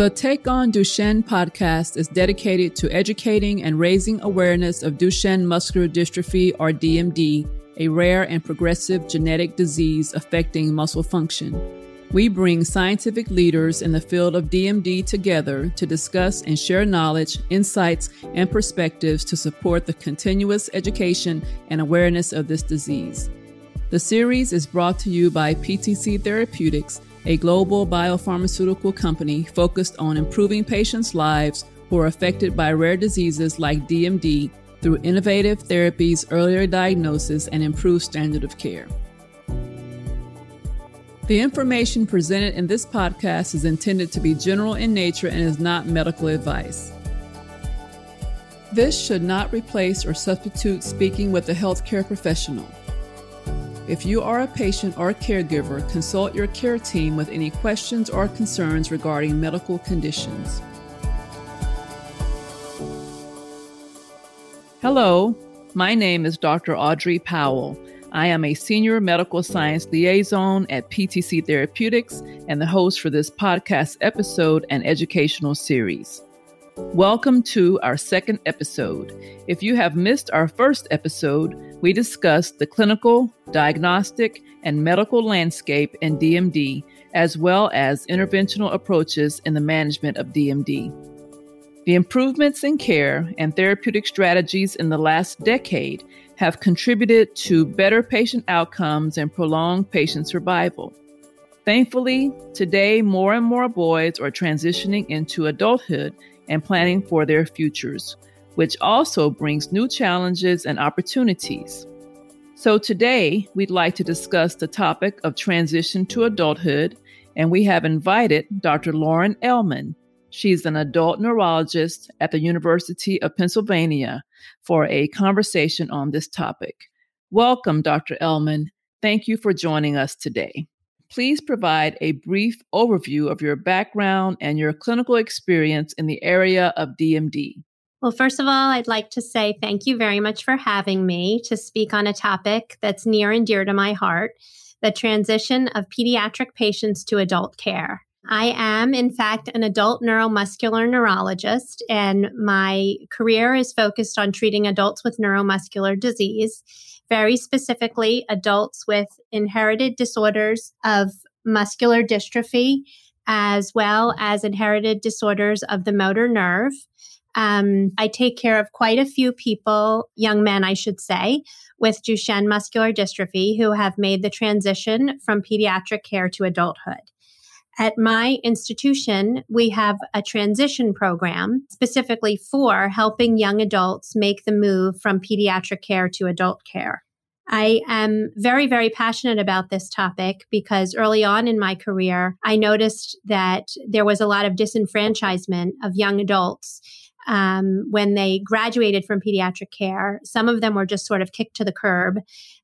The Take On Duchenne podcast is dedicated to educating and raising awareness of Duchenne muscular dystrophy, or DMD, a rare and progressive genetic disease affecting muscle function. We bring scientific leaders in the field of DMD together to discuss and share knowledge, insights, and perspectives to support the continuous education and awareness of this disease. The series is brought to you by PTC Therapeutics a global biopharmaceutical company focused on improving patients' lives who are affected by rare diseases like DMD through innovative therapies, earlier diagnosis, and improved standard of care. The information presented in this podcast is intended to be general in nature and is not medical advice. This should not replace or substitute speaking with a healthcare professional. If you are a patient or caregiver, consult your care team with any questions or concerns regarding medical conditions. Hello, my name is Dr. Audrey Powell. I am a senior medical science liaison at PTC Therapeutics and the host for this podcast episode and educational series. Welcome to our second episode. If you have missed our first episode, we discussed the clinical, diagnostic, and medical landscape in DMD, as well as interventional approaches in the management of DMD. The improvements in care and therapeutic strategies in the last decade have contributed to better patient outcomes and prolonged patient survival. Thankfully, today more and more boys are transitioning into adulthood and planning for their futures which also brings new challenges and opportunities. So, today we'd like to discuss the topic of transition to adulthood, and we have invited Dr. Lauren Elman. She's an adult neurologist at the University of Pennsylvania for a conversation on this topic. Welcome, Dr. Elman. Thank you for joining us today. Please provide a brief overview of your background and your clinical experience in the area of DMD. Well, first of all, I'd like to say thank you very much for having me to speak on a topic that's near and dear to my heart the transition of pediatric patients to adult care. I am, in fact, an adult neuromuscular neurologist, and my career is focused on treating adults with neuromuscular disease, very specifically, adults with inherited disorders of muscular dystrophy, as well as inherited disorders of the motor nerve. Um, I take care of quite a few people, young men, I should say, with Duchenne muscular dystrophy who have made the transition from pediatric care to adulthood. At my institution, we have a transition program specifically for helping young adults make the move from pediatric care to adult care. I am very, very passionate about this topic because early on in my career, I noticed that there was a lot of disenfranchisement of young adults um, when they graduated from pediatric care. Some of them were just sort of kicked to the curb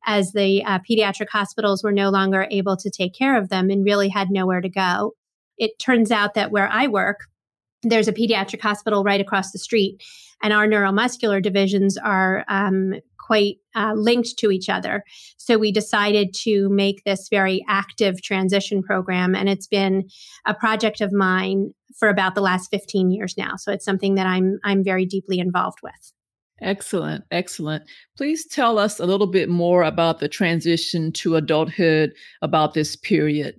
as the uh, pediatric hospitals were no longer able to take care of them and really had nowhere to go. It turns out that where I work, there's a pediatric hospital right across the street, and our neuromuscular divisions are um, quite uh, linked to each other. So we decided to make this very active transition program, and it's been a project of mine for about the last 15 years now. So it's something that I'm I'm very deeply involved with. Excellent, excellent. Please tell us a little bit more about the transition to adulthood, about this period.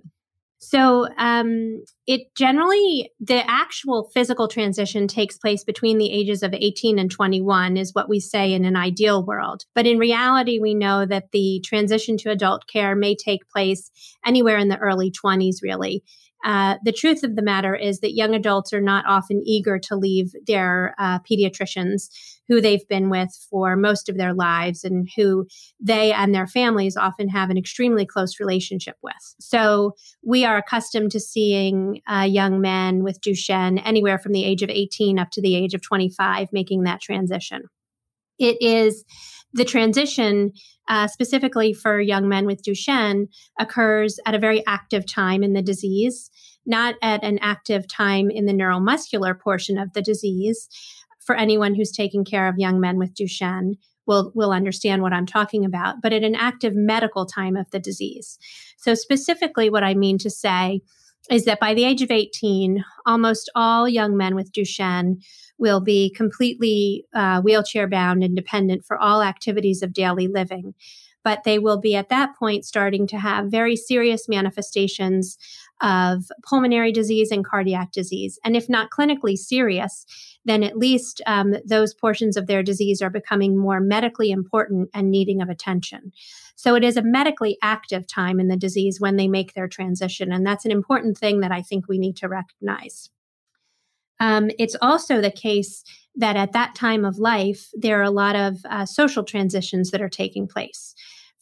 So, um, it generally, the actual physical transition takes place between the ages of 18 and 21, is what we say in an ideal world. But in reality, we know that the transition to adult care may take place anywhere in the early 20s, really. Uh, the truth of the matter is that young adults are not often eager to leave their uh, pediatricians who they've been with for most of their lives and who they and their families often have an extremely close relationship with. So we are accustomed to seeing uh, young men with Duchenne anywhere from the age of 18 up to the age of 25 making that transition. It is the transition, uh, specifically for young men with Duchenne, occurs at a very active time in the disease, not at an active time in the neuromuscular portion of the disease. For anyone who's taking care of young men with Duchenne, will will understand what I'm talking about, but at an active medical time of the disease. So specifically what I mean to say is that by the age of 18, almost all young men with Duchenne will be completely uh, wheelchair bound and dependent for all activities of daily living. But they will be at that point starting to have very serious manifestations of pulmonary disease and cardiac disease. And if not clinically serious, then at least um, those portions of their disease are becoming more medically important and needing of attention. So it is a medically active time in the disease when they make their transition. And that's an important thing that I think we need to recognize. Um, it's also the case that at that time of life, there are a lot of uh, social transitions that are taking place.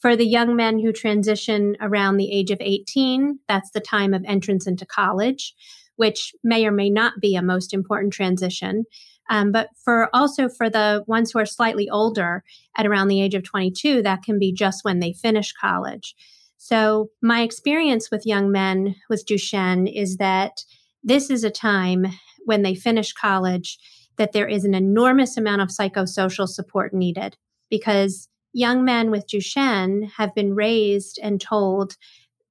For the young men who transition around the age of 18, that's the time of entrance into college, which may or may not be a most important transition. Um, but for also for the ones who are slightly older at around the age of 22, that can be just when they finish college. So my experience with young men with Duchenne is that this is a time when they finish college that there is an enormous amount of psychosocial support needed because young men with Duchenne have been raised and told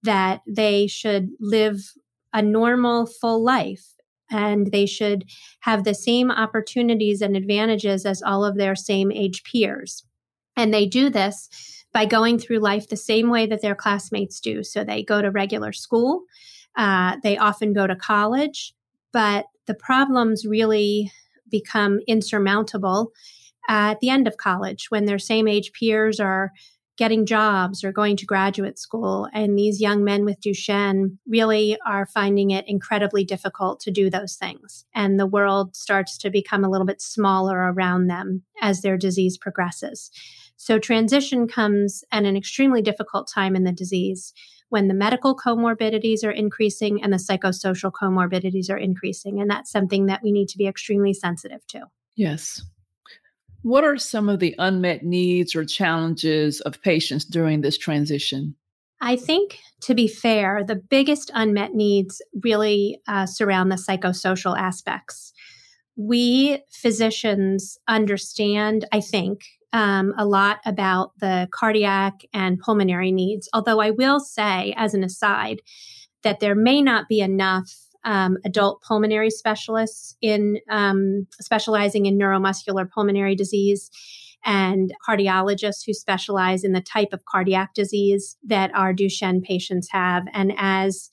that they should live a normal, full life and they should have the same opportunities and advantages as all of their same age peers. And they do this by going through life the same way that their classmates do. So they go to regular school, uh, they often go to college, but the problems really become insurmountable at the end of college when their same age peers are getting jobs or going to graduate school. And these young men with Duchenne really are finding it incredibly difficult to do those things. And the world starts to become a little bit smaller around them as their disease progresses. So transition comes at an extremely difficult time in the disease when the medical comorbidities are increasing and the psychosocial comorbidities are increasing. And that's something that we need to be extremely sensitive to. Yes. What are some of the unmet needs or challenges of patients during this transition? I think, to be fair, the biggest unmet needs really uh, surround the psychosocial aspects. We physicians understand, I think, um, a lot about the cardiac and pulmonary needs. Although I will say, as an aside, that there may not be enough um, adult pulmonary specialists in um, specializing in neuromuscular pulmonary disease and cardiologists who specialize in the type of cardiac disease that our Duchenne patients have. And as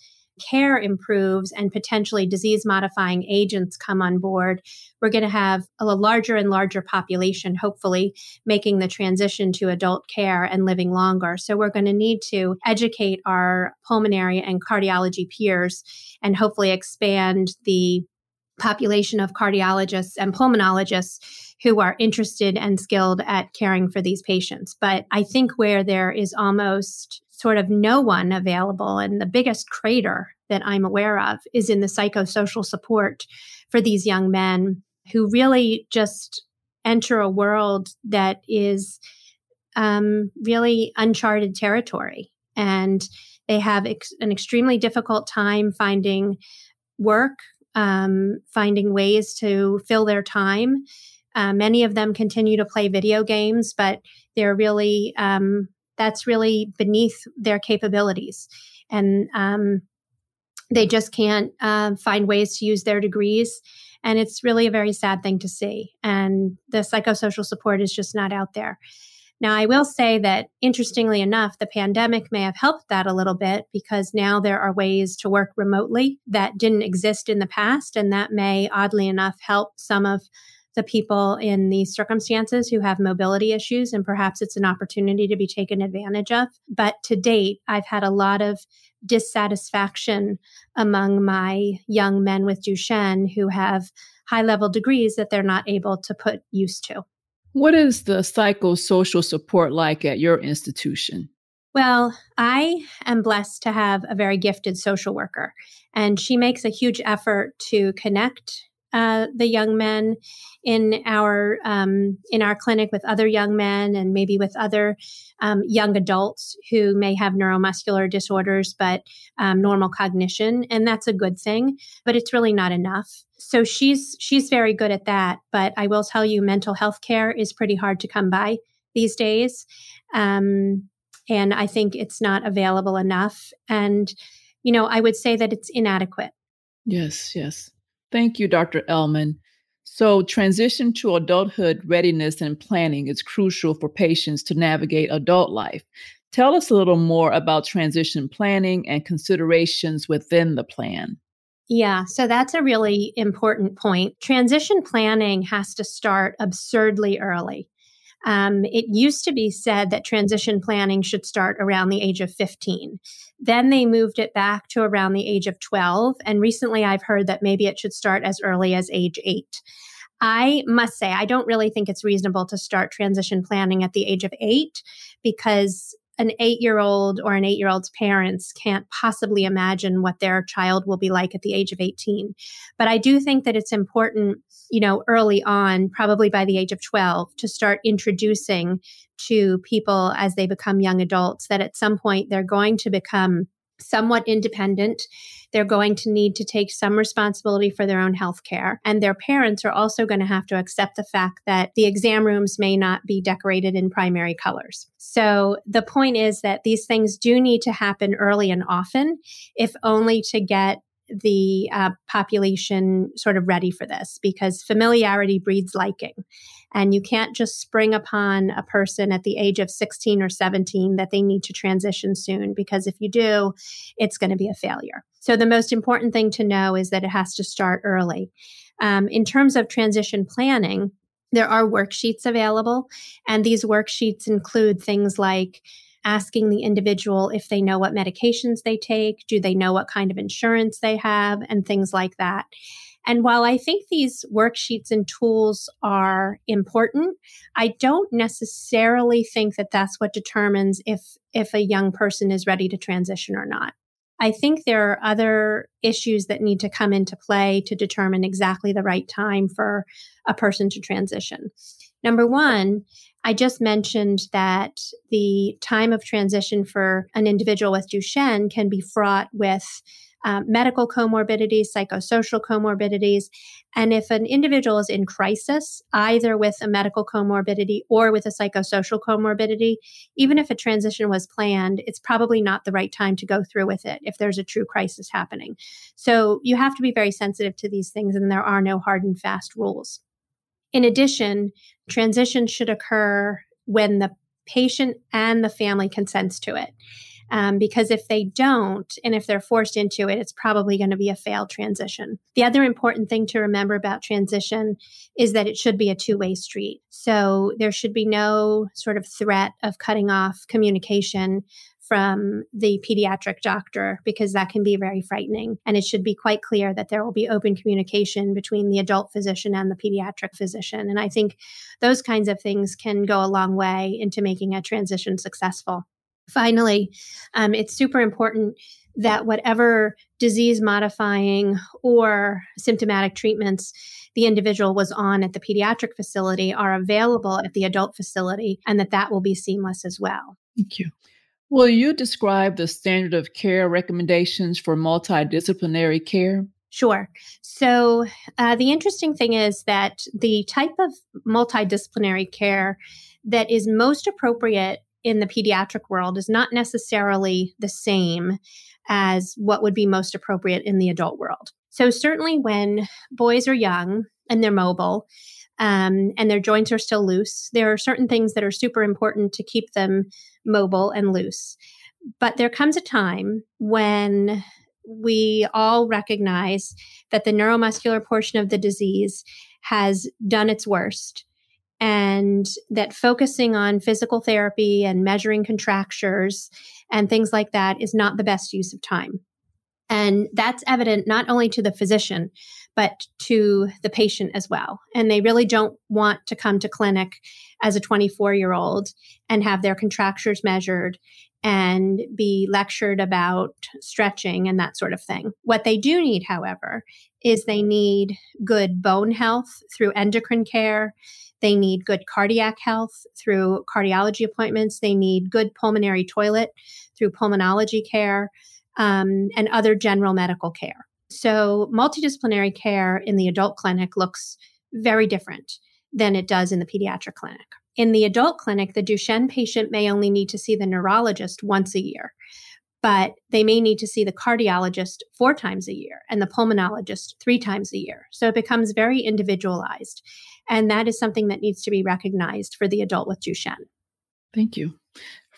care improves and potentially disease modifying agents come on board, we're going to have a larger and larger population, hopefully, making the transition to adult care and living longer. So we're going to need to educate our pulmonary and cardiology peers and hopefully expand the population of cardiologists and pulmonologists who are interested and skilled at caring for these patients. But I think where there is almost sort of no one available. And the biggest crater that I'm aware of is in the psychosocial support for these young men who really just enter a world that is um, really uncharted territory. And they have ex- an extremely difficult time finding work, um, finding ways to fill their time. Uh, many of them continue to play video games, but they're really um, that's really beneath their capabilities. And um, they just can't uh, find ways to use their degrees. And it's really a very sad thing to see. And the psychosocial support is just not out there. Now, I will say that interestingly enough, the pandemic may have helped that a little bit because now there are ways to work remotely that didn't exist in the past. And that may, oddly enough, help some of the people in these circumstances who have mobility issues, and perhaps it's an opportunity to be taken advantage of. But to date, I've had a lot of dissatisfaction among my young men with Duchenne who have high level degrees that they're not able to put use to. What is the psychosocial support like at your institution? Well, I am blessed to have a very gifted social worker, and she makes a huge effort to connect uh, the young men in our um, in our clinic with other young men and maybe with other um, young adults who may have neuromuscular disorders but um, normal cognition and that's a good thing but it's really not enough so she's she's very good at that but i will tell you mental health care is pretty hard to come by these days um, and i think it's not available enough and you know, I would say that it's inadequate. Yes, yes. Thank you, Dr. Elman. So, transition to adulthood readiness and planning is crucial for patients to navigate adult life. Tell us a little more about transition planning and considerations within the plan. Yeah, so that's a really important point. Transition planning has to start absurdly early. Um, it used to be said that transition planning should start around the age of 15. Then they moved it back to around the age of 12. And recently I've heard that maybe it should start as early as age eight. I must say, I don't really think it's reasonable to start transition planning at the age of eight because an eight year old or an eight year old's parents can't possibly imagine what their child will be like at the age of 18. But I do think that it's important, you know, early on, probably by the age of 12, to start introducing to people as they become young adults that at some point they're going to become somewhat independent. They're going to need to take some responsibility for their own health care. And their parents are also going to have to accept the fact that the exam rooms may not be decorated in primary colors. So the point is that these things do need to happen early and often, if only to get the uh, population sort of ready for this because familiarity breeds liking. And you can't just spring upon a person at the age of 16 or 17 that they need to transition soon, because if you do, it's going to be a failure. So the most important thing to know is that it has to start early. Um, in terms of transition planning, there are worksheets available, and these worksheets include things like asking the individual if they know what medications they take, do they know what kind of insurance they have, and things like that. And while I think these worksheets and tools are important, I don't necessarily think that that's what determines if if a young person is ready to transition or not. I think there are other issues that need to come into play to determine exactly the right time for a person to transition. Number one, I just mentioned that the time of transition for an individual with Duchenne can be fraught with um, medical comorbidities, psychosocial comorbidities. And if an individual is in crisis, either with a medical comorbidity or with a psychosocial comorbidity, even if a transition was planned, it's probably not the right time to go through with it if there's a true crisis happening. So you have to be very sensitive to these things, and there are no hard and fast rules. In addition, transition should occur when the patient and the family consents to it. Um, because if they don't, and if they're forced into it, it's probably going to be a failed transition. The other important thing to remember about transition is that it should be a two way street. So there should be no sort of threat of cutting off communication from the pediatric doctor because that can be very frightening. And it should be quite clear that there will be open communication between the adult physician and the pediatric physician. And I think those kinds of things can go a long way into making a transition successful. Finally, um, it's super important that whatever disease modifying or symptomatic treatments the individual was on at the pediatric facility are available at the adult facility and that that will be seamless as well. Thank you. Will you describe the standard of care recommendations for multidisciplinary care? Sure. So, uh, the interesting thing is that the type of multidisciplinary care that is most appropriate in the pediatric world is not necessarily the same as what would be most appropriate in the adult world. So, certainly when boys are young and they're mobile um, and their joints are still loose, there are certain things that are super important to keep them mobile and loose. But there comes a time when we all recognize that the neuromuscular portion of the disease has done its worst and that focusing on physical therapy and measuring contractures and things like that is not the best use of time. And that's evident not only to the physician, but to the patient as well. And they really don't want to come to clinic as a 24 year old and have their contractures measured and be lectured about stretching and that sort of thing. What they do need, however, is they need good bone health through endocrine care. They need good cardiac health through cardiology appointments. They need good pulmonary toilet through pulmonology care um, and other general medical care. So, multidisciplinary care in the adult clinic looks very different than it does in the pediatric clinic. In the adult clinic, the Duchenne patient may only need to see the neurologist once a year. but they may need to see the cardiologist four times a year and the pulmonologist three times a year. So it becomes very individualized. And that is something that needs to be recognized for the adult with Duchenne. Thank you.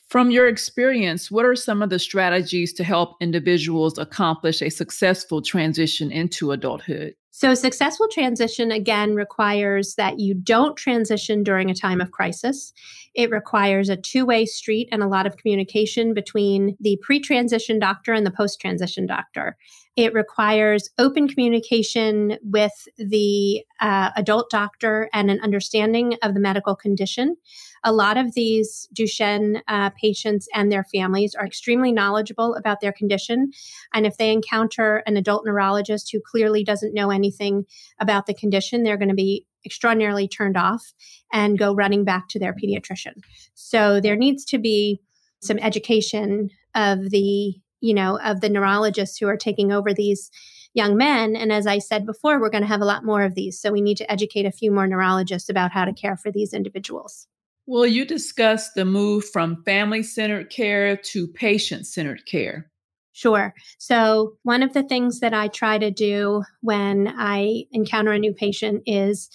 From your experience, what are some of the strategies to help individuals accomplish a successful transition into adulthood? So, successful transition again requires that you don't transition during a time of crisis. It requires a two way street and a lot of communication between the pre transition doctor and the post transition doctor. It requires open communication with the uh, adult doctor and an understanding of the medical condition. A lot of these Duchenne uh, patients and their families are extremely knowledgeable about their condition. And if they encounter an adult neurologist who clearly doesn't know anything about the condition, they're going to be extraordinarily turned off and go running back to their pediatrician. So there needs to be some education of the you know, of the neurologists who are taking over these young men. And as I said before, we're going to have a lot more of these. So we need to educate a few more neurologists about how to care for these individuals. Will you discuss the move from family centered care to patient centered care? Sure. So, one of the things that I try to do when I encounter a new patient is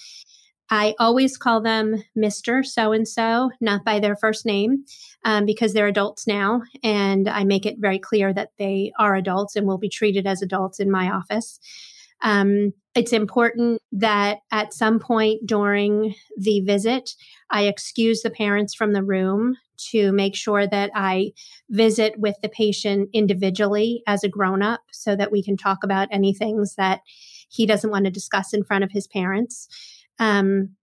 I always call them Mr. So and so, not by their first name, um, because they're adults now. And I make it very clear that they are adults and will be treated as adults in my office. Um, it's important that at some point during the visit, I excuse the parents from the room to make sure that I visit with the patient individually as a grown up so that we can talk about any things that he doesn't want to discuss in front of his parents. Um,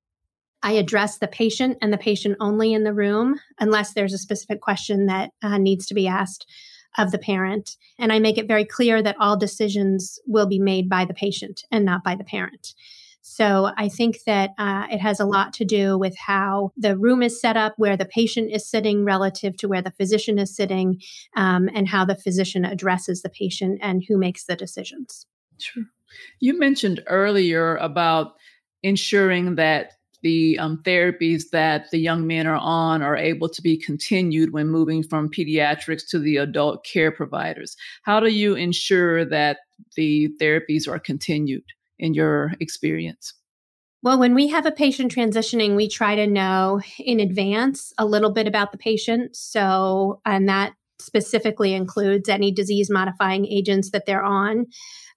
I address the patient and the patient only in the room, unless there's a specific question that uh, needs to be asked of the parent. And I make it very clear that all decisions will be made by the patient and not by the parent. So I think that uh, it has a lot to do with how the room is set up, where the patient is sitting relative to where the physician is sitting, um, and how the physician addresses the patient and who makes the decisions. Sure. You mentioned earlier about ensuring that the um, therapies that the young men are on are able to be continued when moving from pediatrics to the adult care providers. How do you ensure that the therapies are continued in your experience? Well, when we have a patient transitioning, we try to know in advance a little bit about the patient. So, and that specifically includes any disease modifying agents that they're on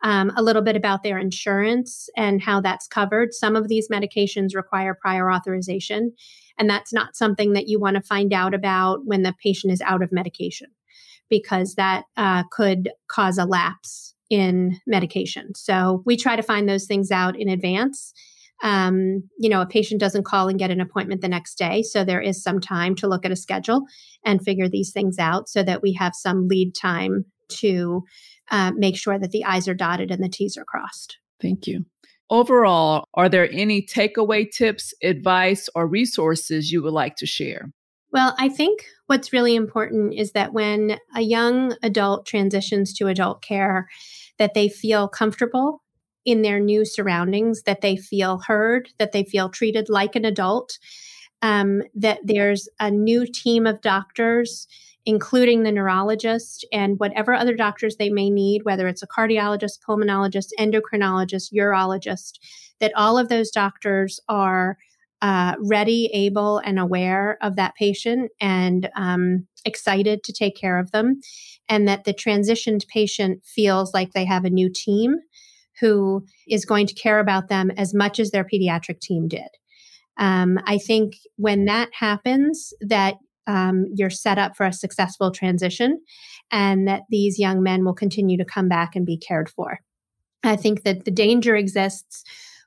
um, a little bit about their insurance and how that's covered. Some of these medications require prior authorization, and that's not something that you want to find out about when the patient is out of medication, because that uh, could cause a lapse in medication. So we try to find those things out in advance. Um, you know, a patient doesn't call and get an appointment the next day. So there is some time to look at a schedule and figure these things out so that we have some lead time to uh, make sure that the I's are dotted and the T's are crossed. Thank you. Overall, are there any takeaway tips, advice, or resources you would like to share? Well, I think what's really important is that when a young adult transitions to adult care, that they feel comfortable in their new surroundings, that they feel heard, that they feel treated like an adult, um, that there's a new team of doctors including the neurologist and whatever other doctors they may need, whether it's a cardiologist, pulmonologist, endocrinologist, urologist, that all of those doctors are uh, ready, able, and aware of that patient and um, excited to take care of them. And that the transitioned patient feels like they have a new team who is going to care about them as much as their pediatric team did. Um, I think when that happens, that um, you're set up for a successful transition and that these young men will continue to come back and be cared for. I think that the danger exists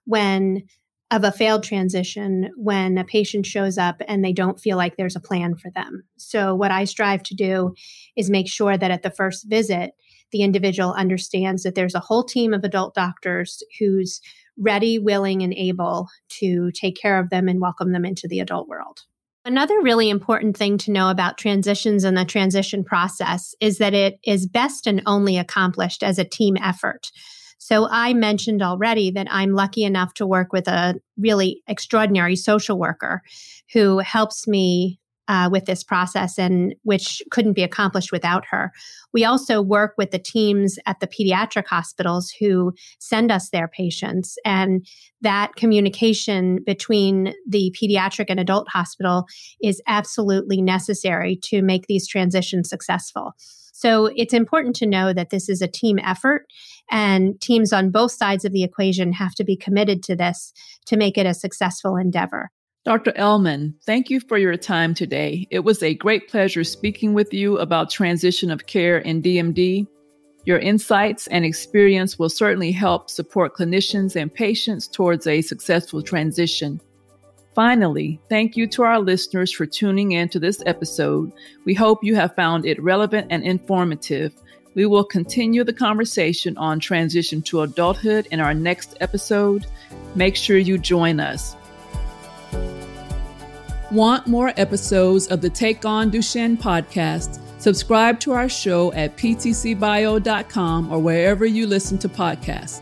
when of a failed transition when a patient shows up and they don't feel like there's a plan for them. So, what I strive to do is make sure that at the first visit, the individual understands that there's a whole team of adult doctors who's ready, willing, and able to take care of them and welcome them into the adult world. Another really important thing to know about transitions and the transition process is that it is best and only accomplished as a team effort. So, I mentioned already that I'm lucky enough to work with a really extraordinary social worker who helps me uh, with this process and which couldn't be accomplished without her. We also work with the teams at the pediatric hospitals who send us their patients. And that communication between the pediatric and adult hospital is absolutely necessary to make these transitions successful. So it's important to know that this is a team effort and teams on both sides of the equation have to be committed to this to make it a successful endeavor. Dr. Elman, thank you for your time today. It was a great pleasure speaking with you about transition of care in DMD. Your insights and experience will certainly help support clinicians and patients towards a successful transition. Finally, thank you to our listeners for tuning in to this episode. We hope you have found it relevant and informative. We will continue the conversation on transition to adulthood in our next episode. Make sure you join us. Want more episodes of the Take On Duchenne podcast? Subscribe to our show at ptcbio.com or wherever you listen to podcasts.